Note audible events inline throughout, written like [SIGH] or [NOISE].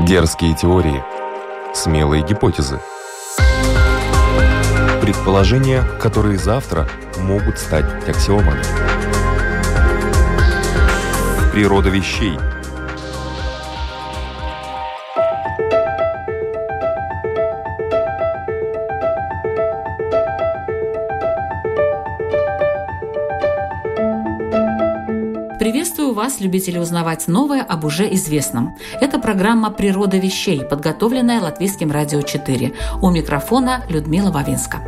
Дерзкие теории, смелые гипотезы. Предположения, которые завтра могут стать аксиомами. Природа вещей – вас, любители узнавать новое об уже известном. Это программа «Природа вещей», подготовленная Латвийским радио 4. У микрофона Людмила Вавинска.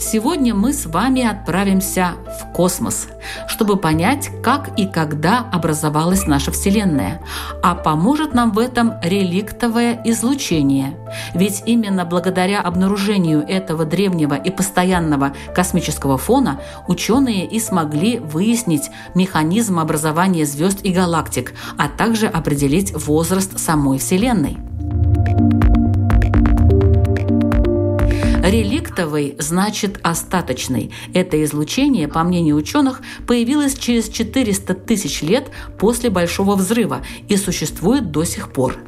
Сегодня мы с вами отправимся космос, чтобы понять, как и когда образовалась наша Вселенная. А поможет нам в этом реликтовое излучение. Ведь именно благодаря обнаружению этого древнего и постоянного космического фона ученые и смогли выяснить механизм образования звезд и галактик, а также определить возраст самой Вселенной. Реликтовый значит остаточный. Это излучение, по мнению ученых, появилось через 400 тысяч лет после Большого взрыва и существует до сих пор.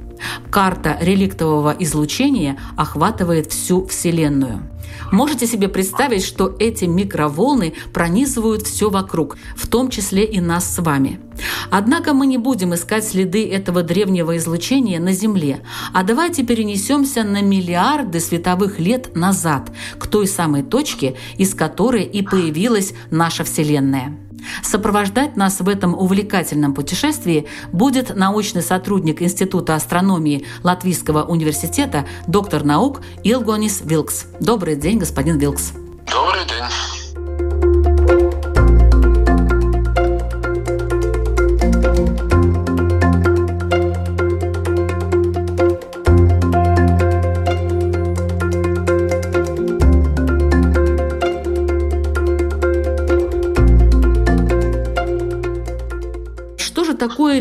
Карта реликтового излучения охватывает всю Вселенную. Можете себе представить, что эти микроволны пронизывают все вокруг, в том числе и нас с вами. Однако мы не будем искать следы этого древнего излучения на Земле, а давайте перенесемся на миллиарды световых лет назад, к той самой точке, из которой и появилась наша Вселенная. Сопровождать нас в этом увлекательном путешествии будет научный сотрудник Института астрономии Латвийского университета, доктор наук Илгонис Вилкс. Добрый день, господин Вилкс. Добрый день.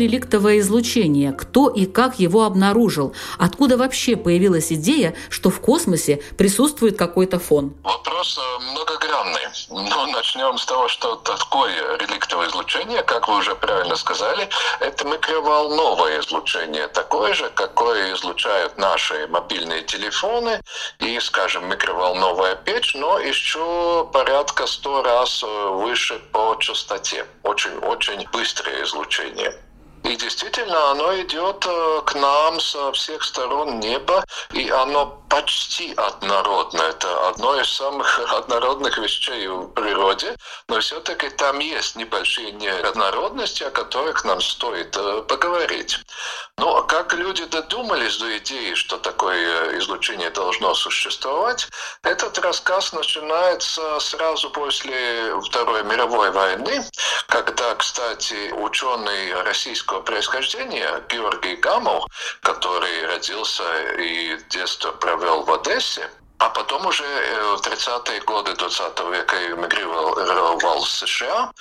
Реликтовое излучение, кто и как его обнаружил, откуда вообще появилась идея, что в космосе присутствует какой-то фон? Вопрос э, многогранный. Но начнем с того, что такое реликтовое излучение, как вы уже правильно сказали, это микроволновое излучение, такое же, какое излучают наши мобильные телефоны и, скажем, микроволновая печь, но еще порядка 100 раз э, выше по частоте. Очень-очень быстрое излучение. И действительно, оно идет э, к нам со всех сторон неба, и оно почти однородно. Это одно из самых [LAUGHS] однородных вещей в природе, но все-таки там есть небольшие неоднородности, о которых нам стоит э, поговорить. А как люди додумались до идеи, что такое излучение должно существовать, этот рассказ начинается сразу после Второй мировой войны, когда, кстати, ученый российского происхождения Георгий Гамов, который родился и детство провел в Одессе, а потом уже э, в 30-е годы 20 века эмигрировал в США,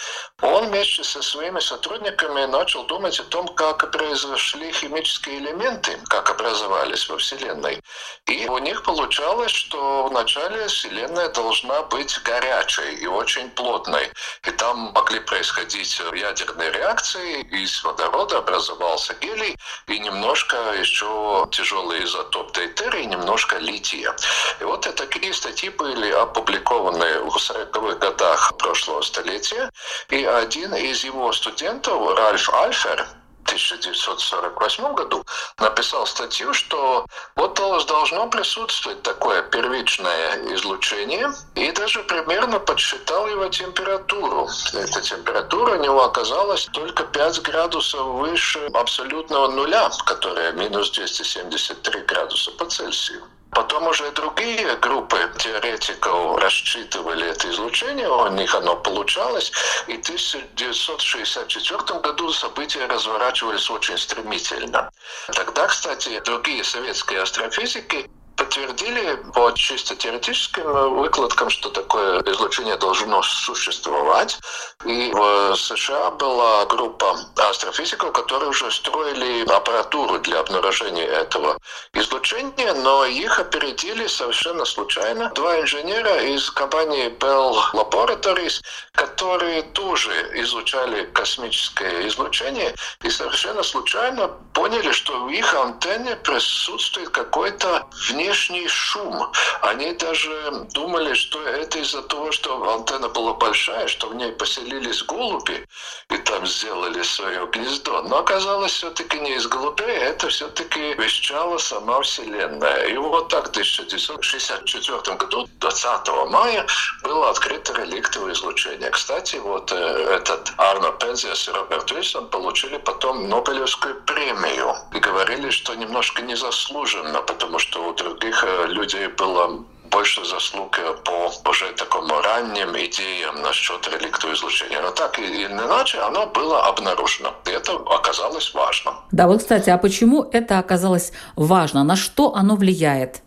он вместе со своими сотрудниками начал думать о том, как произошли химические элементы, как образовались во Вселенной. И у них получалось, что вначале Вселенная должна быть горячей и очень плотной. И там могли происходить ядерные реакции, из водорода образовался гелий, и немножко еще тяжелый изотоп дейтерия, немножко лития. И вот это такие статьи были опубликованы в 40-х годах прошлого столетия. И один из его студентов, Ральф Альфер, 1948 году написал статью, что вот должно присутствовать такое первичное излучение, и даже примерно подсчитал его температуру. Эта температура у него оказалась только 5 градусов выше абсолютного нуля, которая минус 273 градуса по Цельсию. Потом уже другие группы теоретиков рассчитывали это излучение, у них оно получалось, и в 1964 году события разворачивались очень стремительно. Тогда, кстати, другие советские астрофизики подтвердили по чисто теоретическим выкладкам, что такое излучение должно существовать. И в США была группа астрофизиков, которые уже строили аппаратуру для обнаружения этого излучения, но их опередили совершенно случайно. Два инженера из компании Bell Laboratories которые тоже изучали космическое излучение и совершенно случайно поняли, что в их антенне присутствует какой-то внешний шум. Они даже думали, что это из-за того, что антенна была большая, что в ней поселились голуби и там сделали свое гнездо. Но оказалось все-таки не из голубей, это все-таки вещала сама Вселенная. И вот так в 1964 году, 20 мая, было открыто реликтовое излучение. Кстати, вот э, этот Арно Пензиас и Роберт Уильсон получили потом Нобелевскую премию. И говорили, что немножко незаслуженно, потому что у других э, людей было больше заслуг э, по уже такому ранним идеям насчет реликту излучения. Но так или иначе, оно было обнаружено. И это оказалось важно. Да, вот, кстати, а почему это оказалось важно? На что оно влияет?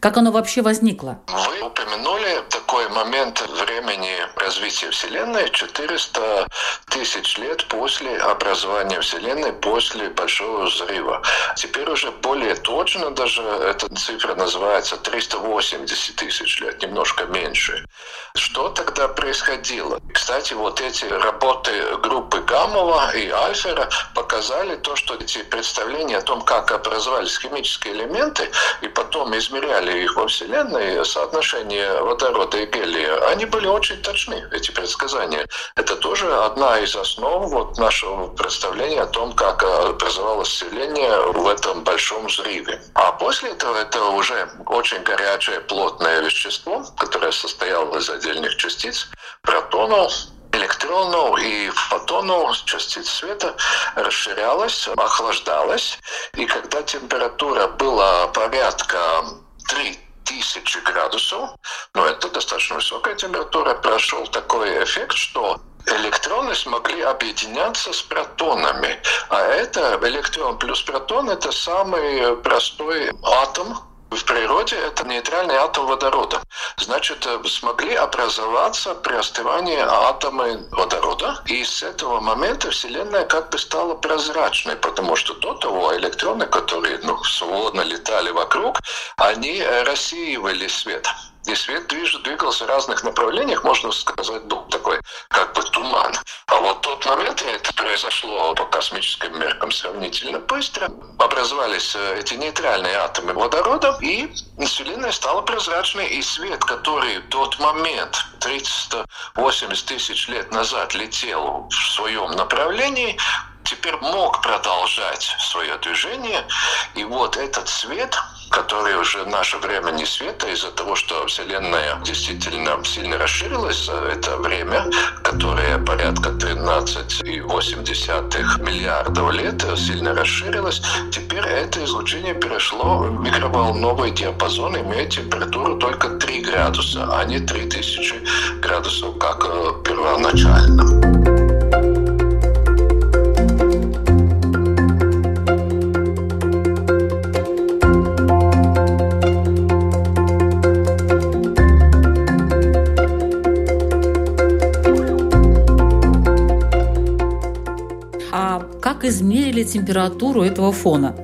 Как оно вообще возникло? Вы упомянули такой момент времени развития Вселенной 400 тысяч лет после образования Вселенной, после Большого взрыва. Теперь уже более точно даже эта цифра называется 380 тысяч лет, немножко меньше. Что тогда происходило? Кстати, вот эти работы группы Гамова и Альфера показали то, что эти представления о том, как образовались химические элементы, и потом измеряли их во Вселенной, соотношение водорода и гелия, они были очень точны, эти предсказания. Это тоже одна из основ вот нашего представления о том, как образовалась Вселенная в этом большом взрыве. А после этого это уже очень горячее плотное вещество, которое состояло из отдельных частиц, протонов, электронов и фотонов частиц света расширялась, охлаждалась. И когда температура была порядка 3000 градусов, но это достаточно высокая температура, прошел такой эффект, что электроны смогли объединяться с протонами. А это электрон плюс протон – это самый простой атом, в природе это нейтральный атом водорода. Значит, э, смогли образоваться при остывании атомы водорода. И с этого момента Вселенная как бы стала прозрачной, потому что до того электроны, которые ну, свободно летали вокруг, они рассеивали свет. И свет движ, двигался в разных направлениях, можно сказать, был такой как бы туман. А вот тот момент, это произошло по космическим меркам сравнительно быстро, образовались э, эти нейтральные атомы водорода, и Вселенная стала прозрачной, и свет, который в тот момент, 380 тысяч лет назад, летел в своем направлении, теперь мог продолжать свое движение. И вот этот свет, который уже в наше время не света, из-за того, что Вселенная действительно сильно расширилась это время, которое порядка 13,8 миллиардов лет сильно расширилось, теперь это излучение перешло в микроволновый диапазон, имея температуру только 3 градуса, а не 3000 градусов, как э, первоначально. измерили температуру этого фона?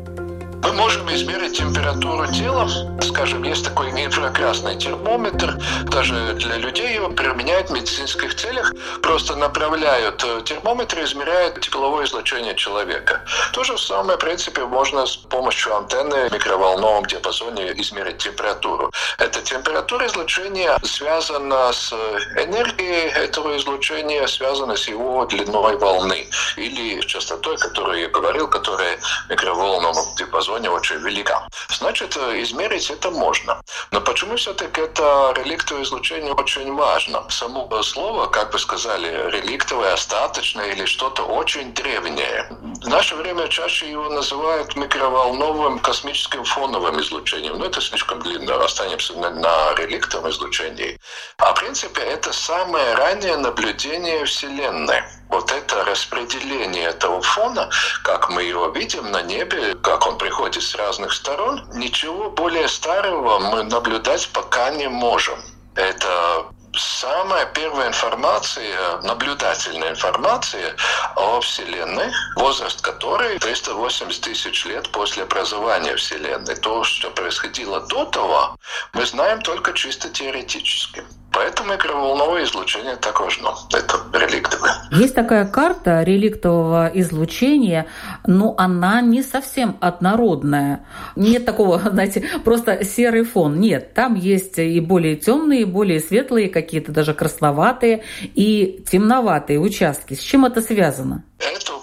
Можем измерить температуру тела. Скажем, есть такой инфракрасный термометр. Даже для людей его применяют в медицинских целях. Просто направляют э, термометр и измеряют тепловое излучение человека. То же самое, в принципе, можно с помощью антенны в микроволновом диапазоне измерить температуру. Эта температура излучения связана с энергией этого излучения, связана с его длиной волны или частотой, которую я говорил, которая в микроволновом диапазоне зоне очень велика. Значит, э, измерить это можно. Но почему все-таки это реликтовое излучение очень важно? Само слово, как вы сказали, реликтовое, остаточное или что-то очень древнее. В наше время чаще его называют микроволновым космическим фоновым излучением. Но это слишком длинно, останемся на, на реликтовом излучении. А в принципе это самое раннее наблюдение Вселенной вот это распределение этого фона, как мы его видим на небе, как он приходит с разных сторон, ничего более старого мы наблюдать пока не можем. Это самая первая информация, наблюдательная информация о Вселенной, возраст которой 380 тысяч лет после образования Вселенной. То, что происходило до того, мы знаем только чисто теоретически. Поэтому микроволновое излучение так важно. Это реликтовое. Есть такая карта реликтового излучения, но она не совсем однородная. Нет такого, [LAUGHS] знаете, просто серый фон. Нет, там есть и более темные, и более светлые, какие-то даже красноватые и темноватые участки. С чем это связано? Ну,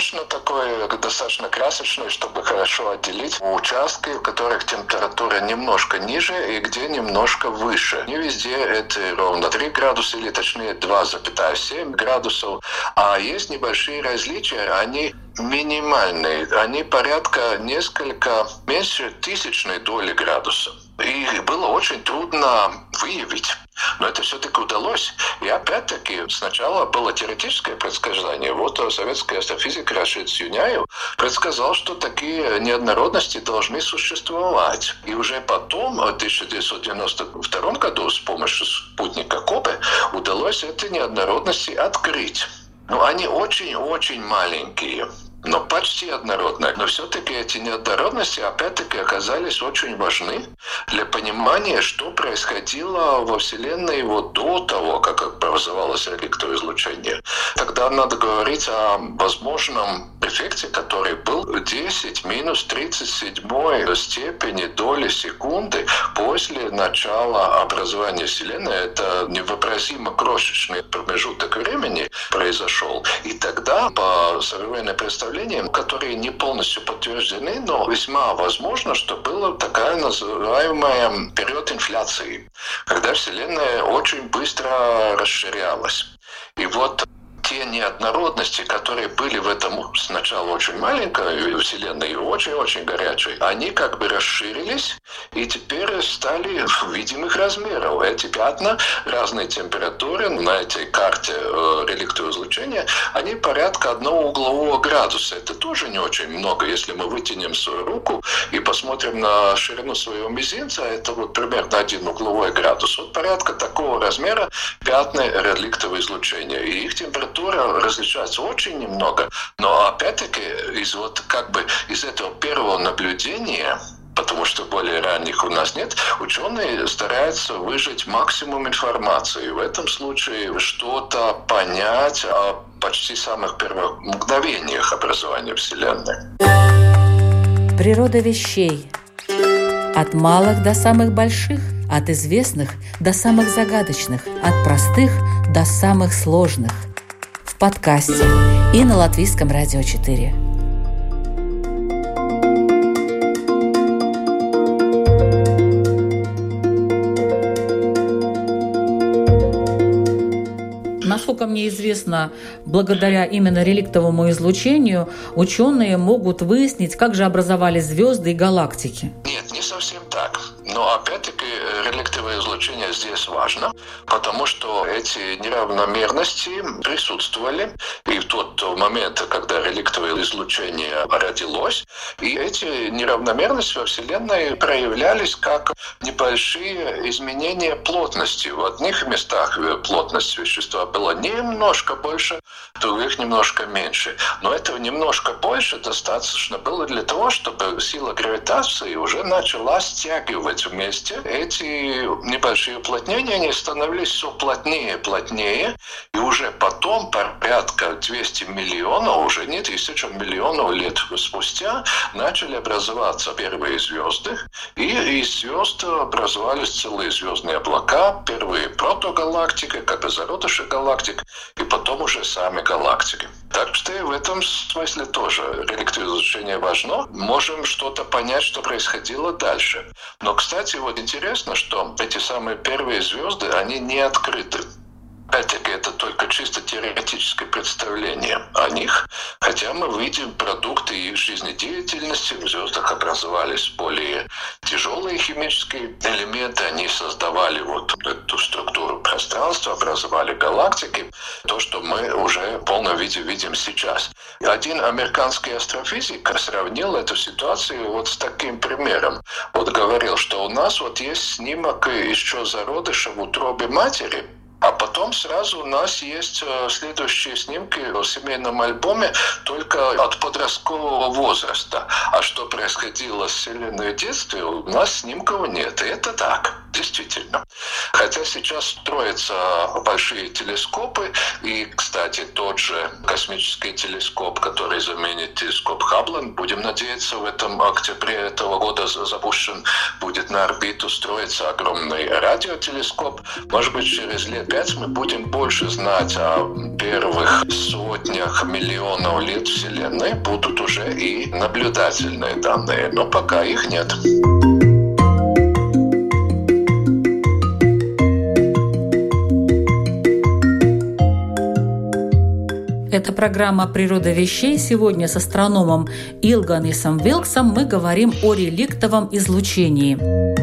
нарочно такой, достаточно красочный, чтобы хорошо отделить участки, у которых температура немножко ниже и где немножко выше. Не везде это ровно 3 градуса или точнее 2,7 градусов, а есть небольшие различия, они минимальные, они порядка несколько меньше тысячной доли градуса. И было очень трудно выявить. Но это все-таки удалось. И опять-таки сначала было теоретическое предсказание. Вот советский астрофизик Рашид Сюняев предсказал, что такие неоднородности должны существовать. И уже потом, в 1992 году, с помощью спутника Копе, удалось эти неоднородности открыть. Но они очень-очень маленькие но почти однородная. Но все-таки эти неоднородности, опять-таки, оказались очень важны для понимания, что происходило во Вселенной вот до того, как образовалось электроизлучение. Тогда надо говорить о возможном эффекте, который был 10 минус 37 степени доли секунды после начала образования Вселенной. Это невообразимо крошечный промежуток времени произошел. И тогда по современной представлению представлениям, которые не полностью подтверждены, но весьма возможно, что была такая называемая период инфляции, когда Вселенная очень быстро расширялась. И вот те неоднородности, которые были в этом сначала очень маленькой Вселенной очень-очень горячей, они как бы расширились и теперь стали видимых размеров. Эти пятна разной температуры на этой карте э, реликтового излучения, они порядка одного углового градуса. Это тоже не очень много. Если мы вытянем свою руку и посмотрим на ширину своего мизинца, это вот примерно один угловой градус. Вот порядка такого размера пятна реликтового излучения. И их температура температура различается очень немного, но опять-таки из вот как бы из этого первого наблюдения потому что более ранних у нас нет, ученые стараются выжить максимум информации. В этом случае что-то понять о почти самых первых мгновениях образования Вселенной. Природа вещей. От малых до самых больших, от известных до самых загадочных, от простых до самых сложных – подкасте и на Латвийском радио 4. Насколько мне известно, благодаря именно реликтовому излучению ученые могут выяснить, как же образовались звезды и галактики. Нет, не совсем. Но опять-таки реликтовое излучение здесь важно, потому что эти неравномерности присутствовали и в тот момент, когда реликтовое излучение родилось, и эти неравномерности во Вселенной проявлялись как небольшие изменения плотности. В одних местах плотность вещества была немножко больше, в других немножко меньше. Но этого немножко больше достаточно было для того, чтобы сила гравитации уже начала стягивать быть вместе. Эти небольшие уплотнения, они становились все плотнее и плотнее, и уже потом, порядка 200 миллионов, уже не тысяч, а миллионов лет спустя, начали образоваться первые звезды, и из звезд образовались целые звездные облака, первые протогалактики, как бы зародыши галактик, и потом уже сами галактики. Так что и в этом смысле тоже реликтовое изучение важно. Можем что-то понять, что происходило дальше. Но, кстати, вот интересно, что эти самые первые звезды, они не открыты. Опять-таки, это только чисто теоретическое представление о них, хотя мы видим продукты их жизнедеятельности. В звездах образовались более тяжелые химические элементы, они создавали вот эту структуру пространства, образовали галактики, то, что мы уже в полном виде видим сейчас. Один американский астрофизик сравнил эту ситуацию вот с таким примером. Вот говорил, что у нас вот есть снимок еще зародыша в утробе матери, а потом сразу у нас есть э, следующие снимки в семейном альбоме только от подросткового возраста. А что происходило с Вселенной в детстве, у нас снимков нет. И это так. Действительно. Хотя сейчас строятся большие телескопы, и, кстати, тот же космический телескоп, который заменит телескоп Хаббла, будем надеяться, в этом октябре этого года запущен, будет на орбиту строиться огромный радиотелескоп. Может быть, через лет пять мы будем больше знать о первых сотнях миллионов лет Вселенной, будут уже и наблюдательные данные, но пока их нет. Это программа «Природа вещей». Сегодня с астрономом Илганисом Вилксом мы говорим о реликтовом излучении.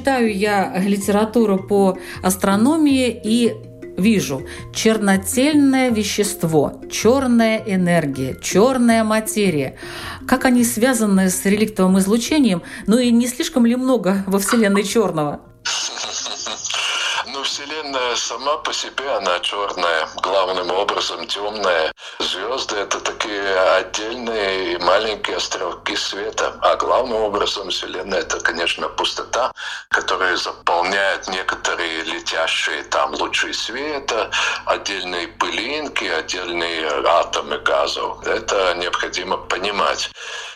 Читаю я литературу по астрономии и вижу чернотельное вещество, черная энергия, черная материя. Как они связаны с реликтовым излучением, ну и не слишком ли много во Вселенной черного? Вселенная сама по себе, она черная, главным образом темная. Звезды — это такие отдельные маленькие островки света. А главным образом Вселенная — это, конечно, пустота, которая заполняет некоторые летящие там лучи света, отдельные пылинки, отдельные атомы газов. Это необходимо понимать.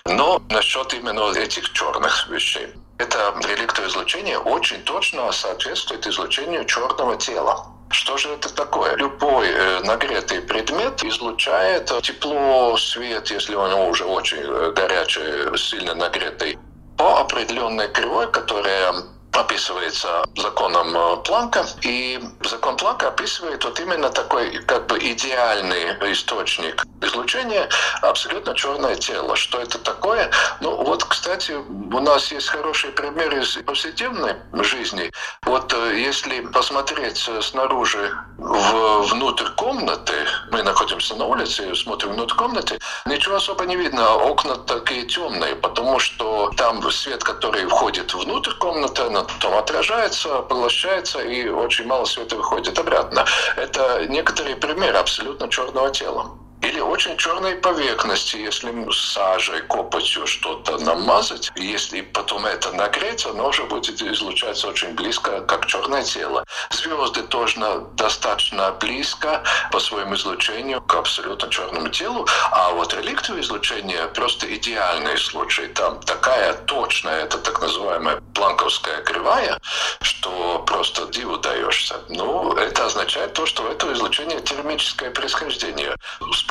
Но насчет именно этих черных вещей. Это реликтовое излучение очень точно соответствует излучению черного тела. Что же это такое? Любой э, нагретый предмет излучает тепло, свет, если он уже очень э, горячий, сильно нагретый, по определенной кривой, которая описывается законом э, Планка. И закон Планка описывает вот именно такой как бы идеальный источник излучения абсолютно черное тело. Что это такое? Ну вот, кстати, у нас есть хороший пример из повседневной жизни. Вот э, если посмотреть снаружи в, внутрь комнаты, мы находимся на улице, смотрим внутрь комнаты, ничего особо не видно, окна такие темные, потому что там свет, который входит внутрь комнаты, потом отражается, поглощается, и очень мало света выходит обратно. Это некоторые примеры абсолютно черного тела. Или очень черные поверхности, если сажей, копотью что-то намазать, если потом это нагреть, оно уже будет излучаться очень близко, как черное тело. Звезды тоже достаточно близко по своему излучению к абсолютно черному телу, а вот реликтовое излучение просто идеальный случай. Там такая точная, это так называемая планковская кривая, что просто диву даешься. Ну, это означает то, что у этого излучения термическое происхождение.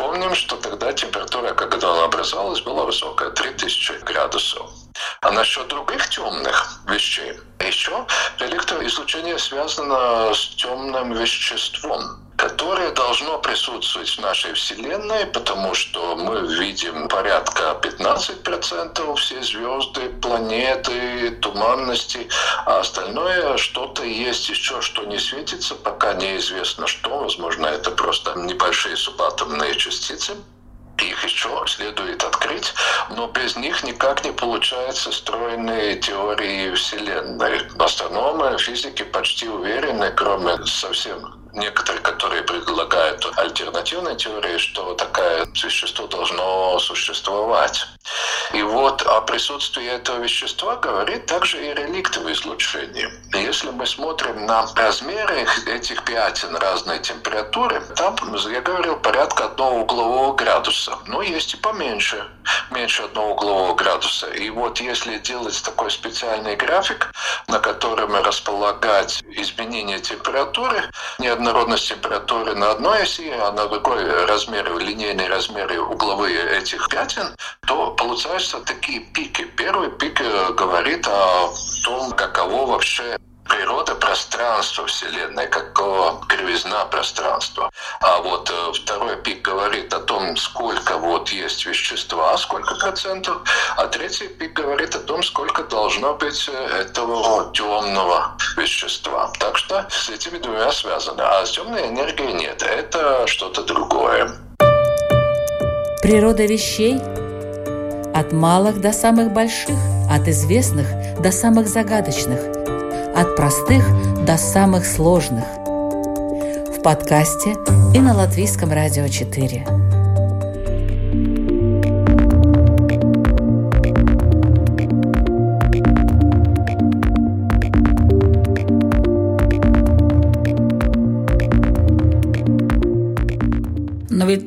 Вспомним, что тогда температура, когда она образовалась, была высокая, 3000 градусов. А насчет других темных вещей, еще электроизлучение связано с темным веществом которое должно присутствовать в нашей Вселенной, потому что мы видим порядка 15% все звезды, планеты, туманности, а остальное что-то есть еще, что не светится, пока неизвестно что. Возможно, это просто небольшие субатомные частицы. Их еще следует открыть, но без них никак не получается стройные теории Вселенной. Астрономы, физики почти уверены, кроме совсем некоторые, которые предлагают альтернативные теории, что такое вещество должно существовать. И вот о присутствии этого вещества говорит также и реликтовое излучение. Если мы смотрим на размеры этих пятен разной температуры, там, я говорил, порядка одного углового градуса. Но есть и поменьше, меньше одного углового градуса. И вот если делать такой специальный график, на котором располагать изменение температуры, не неоднородность температуры на одной оси, а на другой размеры, линейные размеры угловые этих пятен, то получаются такие пики. Первый пик э, говорит о том, каково вообще природа пространства Вселенной, какого кривизна пространства. А вот э, второй пик говорит о том, сколько вот есть вещества, сколько процентов, а третий пик говорит о том, сколько должно быть э, этого темного вещества. Так что с этими двумя связаны. А с темной энергией нет, это что-то другое. Природа вещей от малых до самых больших, от известных до самых загадочных – от простых до самых сложных. В подкасте и на Латвийском радио 4.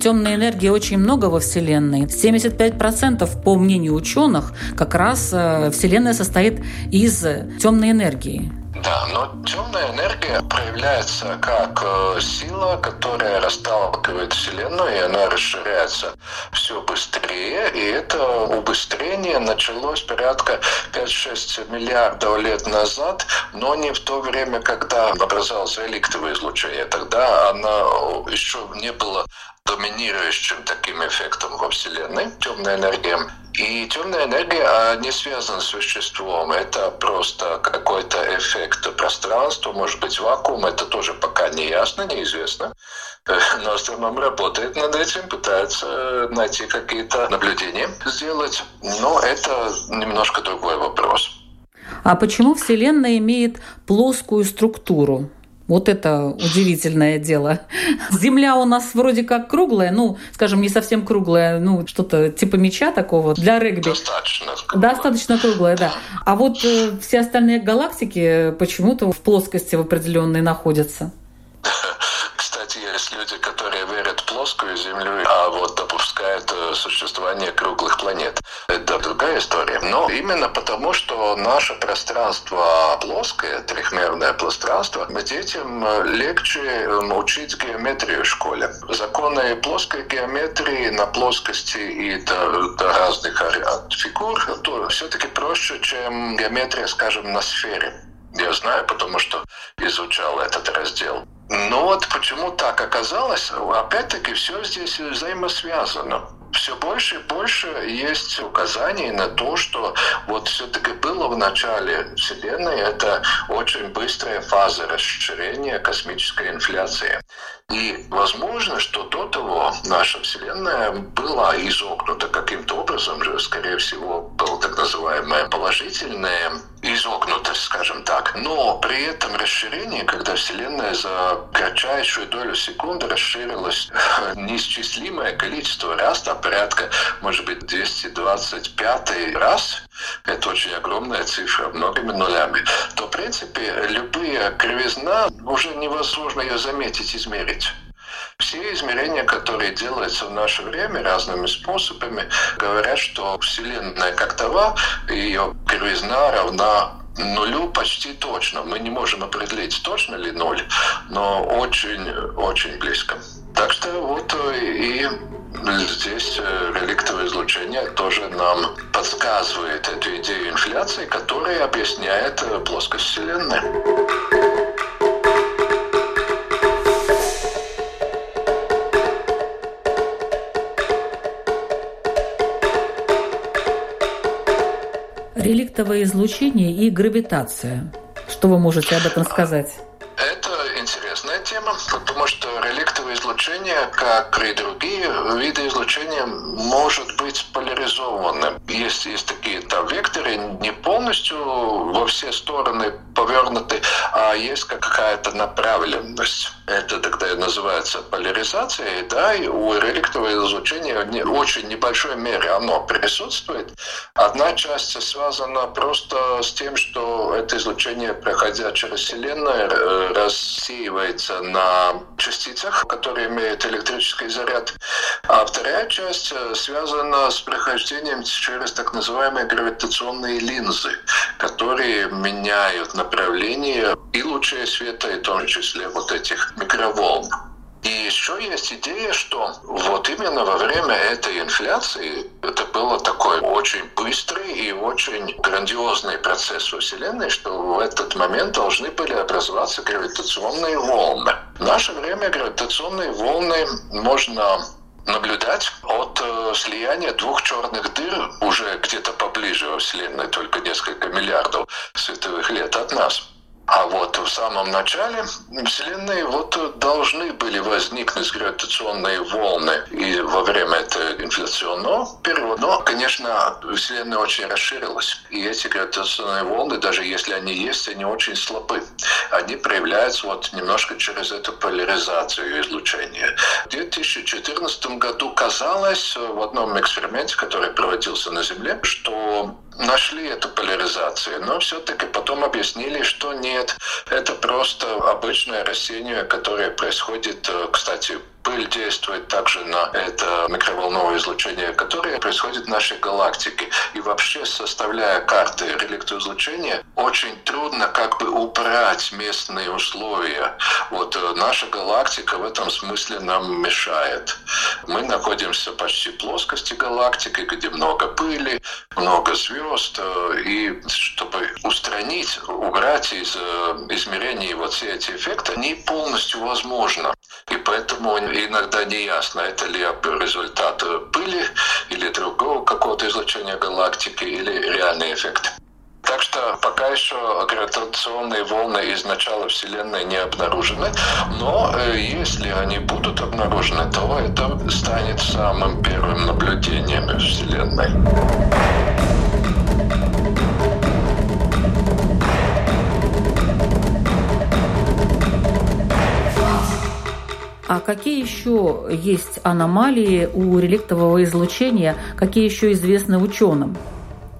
Темной энергии очень много во Вселенной. 75% по мнению ученых как раз э, Вселенная состоит из темной энергии. Да, но темная энергия проявляется как э, сила, которая расталкивает Вселенную, и она расширяется все быстрее. И это убыстрение началось порядка 5-6 миллиардов лет назад, но не в то время, когда образовалось реликтовое излучение. Тогда она еще не была доминирующим таким эффектом во Вселенной, темная энергия. И темная энергия не связана с веществом. Это просто какой-то эффект пространства, может быть, вакуум. Это тоже пока не ясно, неизвестно. Но астроном работает над этим, пытается найти какие-то наблюдения сделать. Но это немножко другой вопрос. А почему Вселенная имеет плоскую структуру? Вот это удивительное дело. Земля у нас вроде как круглая, ну, скажем, не совсем круглая, ну, что-то типа мяча такого для регби. Достаточно круглая. Достаточно круглая, да. А вот э, все остальные галактики почему-то в плоскости в определенной находятся. [LAUGHS] Кстати, есть люди, которые верят в плоскую Землю, а вот допускают э, существование круглых планет. Это другая история. Но именно потому, что наше пространство плоское, трехмерное пространство, детям э, легче эм, учить геометрию в школе. Законы плоской геометрии на плоскости и до, до разных фигур все-таки проще, чем геометрия, скажем, на сфере. Я знаю, потому что изучал этот раздел. Вот почему так оказалось, опять-таки все здесь взаимосвязано все больше и больше есть указаний на то, что вот все-таки было в начале Вселенной это очень быстрая фаза расширения космической инфляции. И возможно, что до того наша Вселенная была изогнута каким-то образом, же, скорее всего, была так называемая положительная изогнутость, скажем так. Но при этом расширении, когда Вселенная за кратчайшую долю секунды расширилась [LAUGHS] неисчислимое количество раз, там порядка, может быть, 225 раз, это очень огромная цифра, многими нулями, то, в принципе, любые кривизна уже невозможно ее заметить, измерить. Все измерения, которые делаются в наше время разными способами, говорят, что Вселенная как тава, ее кривизна равна нулю почти точно. Мы не можем определить, точно ли ноль, но очень-очень близко. Так что вот и здесь э, реликтовое излучение тоже нам подсказывает эту идею инфляции, которая объясняет э, плоскость Вселенной. Реликтовое излучение и гравитация. Что вы можете об этом сказать? Это интересная тема, потому что реликтовое излучение, как и другие виды излучения, может быть поляризованным. Есть, есть такие там векторы, не полностью во все стороны повернуты, а есть какая-то направленность. Это тогда и называется поляризацией, да, и у реликтового излучения в очень небольшой мере оно присутствует. Одна часть связана просто с тем, что это излучение, проходя через Вселенную, рассеивается на частицах, которые имеют электрический заряд. А вторая часть связана с прохождением через так называемые гравитационные линзы, которые меняют направление и лучей света, и в том числе вот этих микроволн. И еще есть идея, что вот именно во время этой инфляции это было такой очень быстрый и очень грандиозный процесс во Вселенной, что в этот момент должны были образоваться гравитационные волны. В наше время гравитационные волны можно наблюдать от э, слияния двух черных дыр уже где-то поближе во Вселенной, только несколько миллиардов световых лет от нас. А вот в самом начале Вселенной вот должны были возникнуть гравитационные волны и во время этого инфляционного периода. Но, конечно, Вселенная очень расширилась. И эти гравитационные волны, даже если они есть, они очень слабы. Они проявляются вот немножко через эту поляризацию излучения. В 2014 году казалось в одном эксперименте, который проводился на Земле, что нашли эту поляризацию, но все-таки потом объяснили, что нет, это просто обычное растение, которое происходит, э, кстати, пыль действует также на это микроволновое излучение, которое происходит в нашей галактике. И вообще, составляя карты реликтоизлучения, очень трудно как бы убрать местные условия. Вот э, наша галактика в этом смысле нам мешает. Мы находимся почти в плоскости галактики, где много пыли, много звезд. Э, и чтобы устранить, убрать из э, измерений вот все эти эффекты, не полностью возможно. И поэтому иногда не ясно, это ли результат пыли или другого какого-то излучения галактики, или реальный эффект. Так что пока еще гравитационные волны из начала Вселенной не обнаружены, но э, если они будут обнаружены, то это станет самым первым наблюдением Вселенной. А какие еще есть аномалии у реликтового излучения, какие еще известны ученым?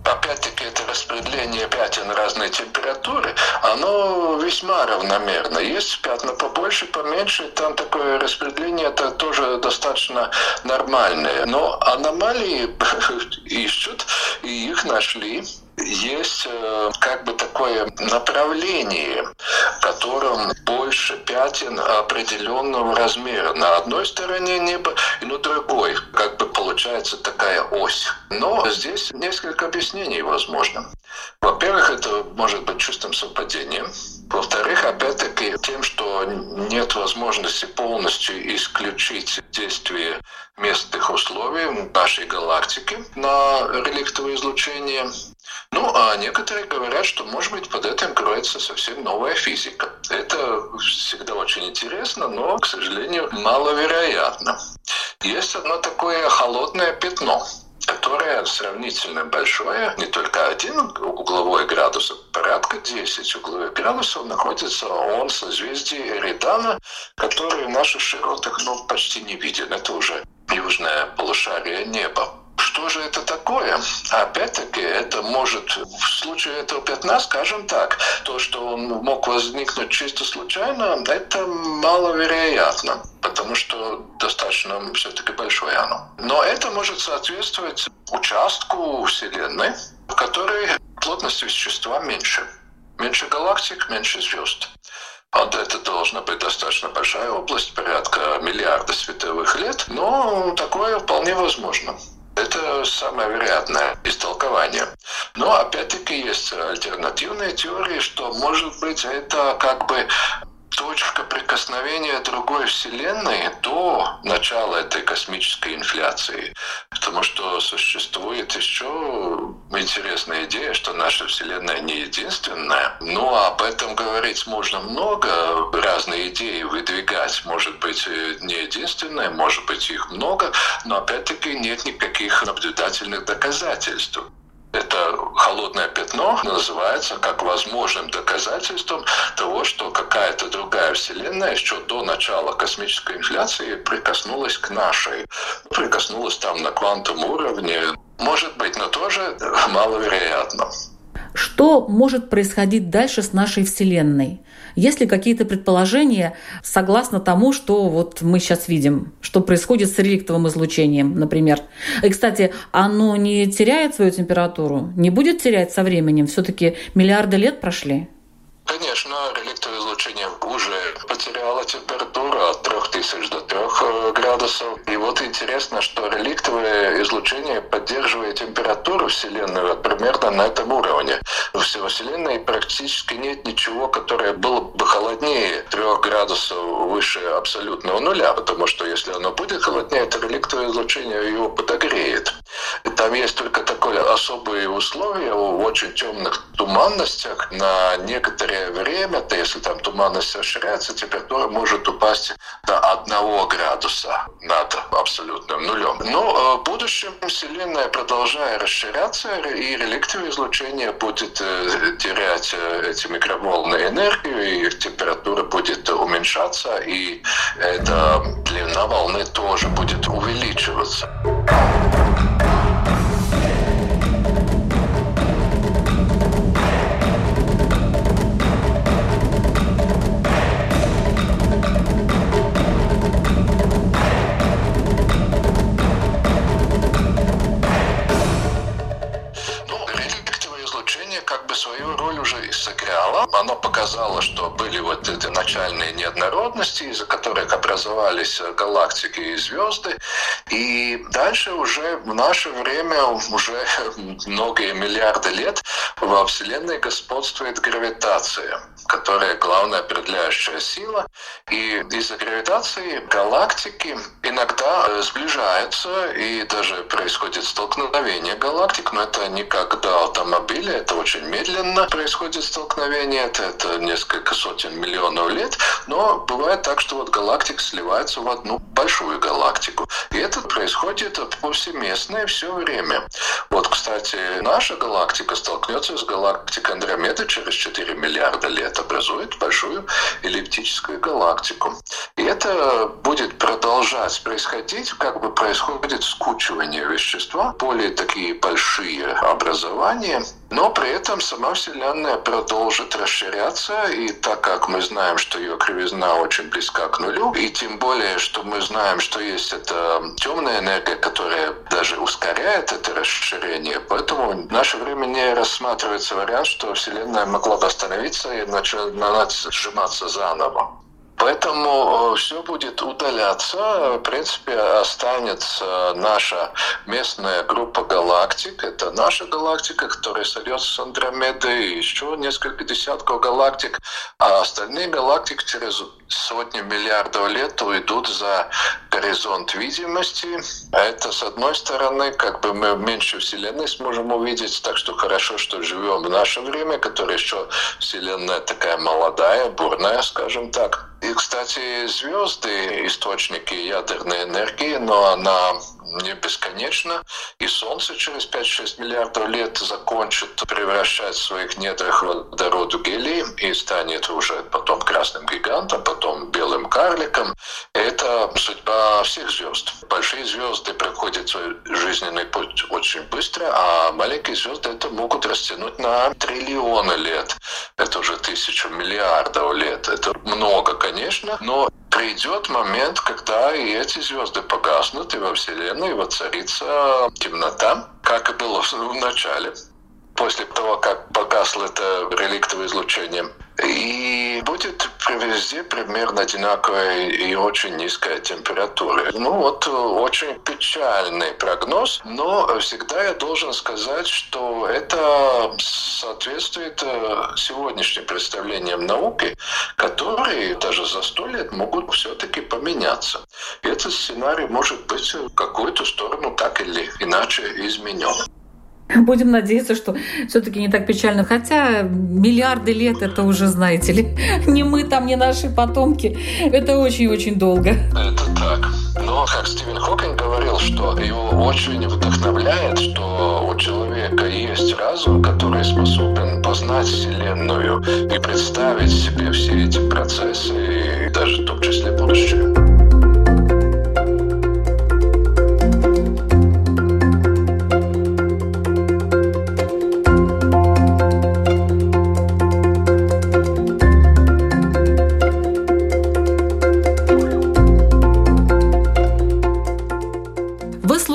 Опять-таки это распределение пятен разной температуры, оно весьма равномерно. Есть пятна побольше, поменьше, там такое распределение это тоже достаточно нормальное. Но аномалии [LAUGHS] ищут, и их нашли есть э, как бы такое направление, в котором больше пятен определенного размера. На одной стороне неба и на другой. Как бы получается такая ось. Но здесь несколько объяснений возможно. Во-первых, это может быть чувством совпадения. Во-вторых, опять-таки, тем, что нет возможности полностью исключить действие местных условий нашей галактики на реликтовое излучение. Ну, а некоторые говорят, что, может быть, под этим кроется совсем новая физика. Это всегда очень интересно, но, к сожалению, маловероятно. Есть одно такое холодное пятно, которое сравнительно большое, не только один угловой градус, а порядка 10 угловых градусов находится он в созвездии Эридана, который в наших широтах ну, почти не виден. Это уже южное полушарие неба. Что же это такое? Опять-таки, это может, в случае этого пятна, скажем так, то, что он мог возникнуть чисто случайно, это маловероятно, потому что достаточно все-таки большое оно. Но это может соответствовать участку Вселенной, в которой плотность вещества меньше. Меньше галактик, меньше звезд. Вот это должна быть достаточно большая область, порядка миллиарда световых лет, но такое вполне возможно. Это самое вероятное истолкование. Но опять-таки есть альтернативные теории, что может быть это как бы точка прикосновения другой Вселенной до начала этой космической инфляции. Потому что существует еще интересная идея, что наша Вселенная не единственная. Но об этом говорить можно много, разные идеи выдвигать. Может быть, не единственная, может быть, их много, но опять-таки нет никаких наблюдательных доказательств это холодное пятно называется как возможным доказательством того, что какая-то другая вселенная еще до начала космической инфляции прикоснулась к нашей. Прикоснулась там на квантовом уровне. Может быть, но тоже маловероятно. Что может происходить дальше с нашей Вселенной? Есть ли какие-то предположения согласно тому, что вот мы сейчас видим, что происходит с реликтовым излучением, например? И, кстати, оно не теряет свою температуру, не будет терять со временем? Все-таки миллиарды лет прошли? Конечно, реликтовое излучение уже потеряло температуру от 3000 до 3 градусов. И вот интересно, что реликтовое излучение поддерживает температуру Вселенной примерно на этом уровне. В Вселенной практически нет ничего, которое было бы холоднее 3 градусов выше абсолютного нуля, потому что если оно будет холоднее, то реликтовое излучение его подогреет. И там есть только такое особые условия в очень темных туманностях на некоторое время, то если там туманность расширяется, температура может упасть до 1 градуса над абсолютным нулем. Но э, в будущем Вселенная, продолжая расширяться, и реликтовое излучение будет э, терять э, эти микроволны энергию, и температура будет уменьшаться, и эта длина волны тоже будет увеличиваться. Показало, что были вот эти начальные неоднородности, из-за которых образовались галактики и звезды. И дальше уже в наше время, уже [LAUGHS] многие миллиарды лет, во Вселенной господствует гравитация, которая главная определяющая сила. И из-за гравитации галактики иногда сближаются, и даже происходит столкновение галактик, но это не как до автомобиля, это очень медленно происходит столкновение, это, это несколько сотен миллионов лет, но бывает так, что вот галактик сливается в одну большую галактику. И это происходит повсеместно и все время. Вот, кстати, наша галактика столкнется с галактикой Андромеды через 4 миллиарда лет, образует большую эллиптическую галактику. И это будет продолжать происходить, как бы происходит скучивание вещества, более такие большие образования, но при этом сама Вселенная продолжит расширяться, и так как мы знаем, что ее кривизна очень близка к нулю, и тем более, что мы знаем, что есть эта темная энергия, которая даже ускоряет это расширение, поэтому в наше время не рассматривается вариант, что Вселенная могла бы остановиться и начинать сжиматься заново. Поэтому э, все будет удаляться. В принципе, останется наша местная группа галактик. Это наша галактика, которая сольется с Андромедой, еще несколько десятков галактик. А остальные галактики через сотни миллиардов лет уйдут за горизонт видимости. А это, с одной стороны, как бы мы меньше Вселенной сможем увидеть, так что хорошо, что живем в наше время, которое еще Вселенная такая молодая, бурная, скажем так. И, кстати, звезды – источники ядерной энергии, но она не бесконечно, и Солнце через 5-6 миллиардов лет закончит превращать в своих недрах водород в гелий и станет уже потом красным гигантом, потом белым карликом. Это судьба всех звезд. Большие звезды проходят свой жизненный путь очень быстро, а маленькие звезды это могут растянуть на триллионы лет. Это уже тысячу миллиардов лет. Это много, конечно, но придет момент, когда и эти звезды погаснут, и во Вселенной воцарится темнота, как и было в начале после того, как погасло это реликтовое излучение. И везде примерно одинаковая и очень низкая температура. Ну вот очень печальный прогноз, но всегда я должен сказать, что это соответствует э, сегодняшним представлениям науки, которые даже за сто лет могут все-таки поменяться. Этот сценарий может быть в какую-то сторону так или иначе изменен. Будем надеяться, что все-таки не так печально. Хотя миллиарды лет это уже, знаете ли, [LAUGHS] не мы там, не наши потомки. Это очень-очень долго. Это так. Но, как Стивен Хокинг говорил, что его очень вдохновляет, что у человека есть разум, который способен познать Вселенную и представить себе все эти процессы, и даже в том числе будущее.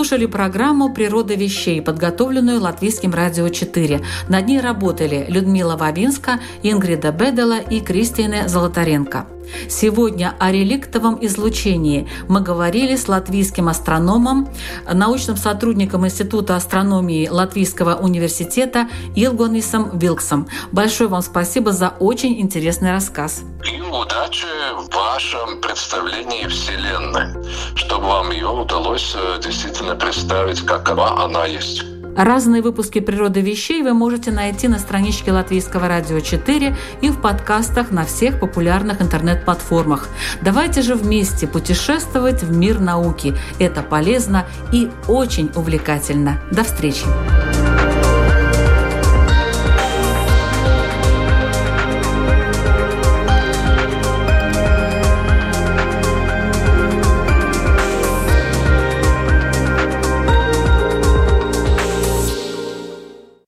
Слушали программу «Природа вещей», подготовленную Латвийским радио 4. Над ней работали Людмила Вавинска, Ингрида Бедела и Кристина Золотаренко. Сегодня о реликтовом излучении мы говорили с латвийским астрономом, научным сотрудником Института астрономии Латвийского университета Илгонисом Вилксом. Большое вам спасибо за очень интересный рассказ. И удачи в вашем представлении Вселенной, чтобы вам ее удалось э, действительно представить, какова она есть. Разные выпуски «Природы вещей» вы можете найти на страничке Латвийского радио 4 и в подкастах на всех популярных интернет-платформах. Давайте же вместе путешествовать в мир науки. Это полезно и очень увлекательно. До встречи!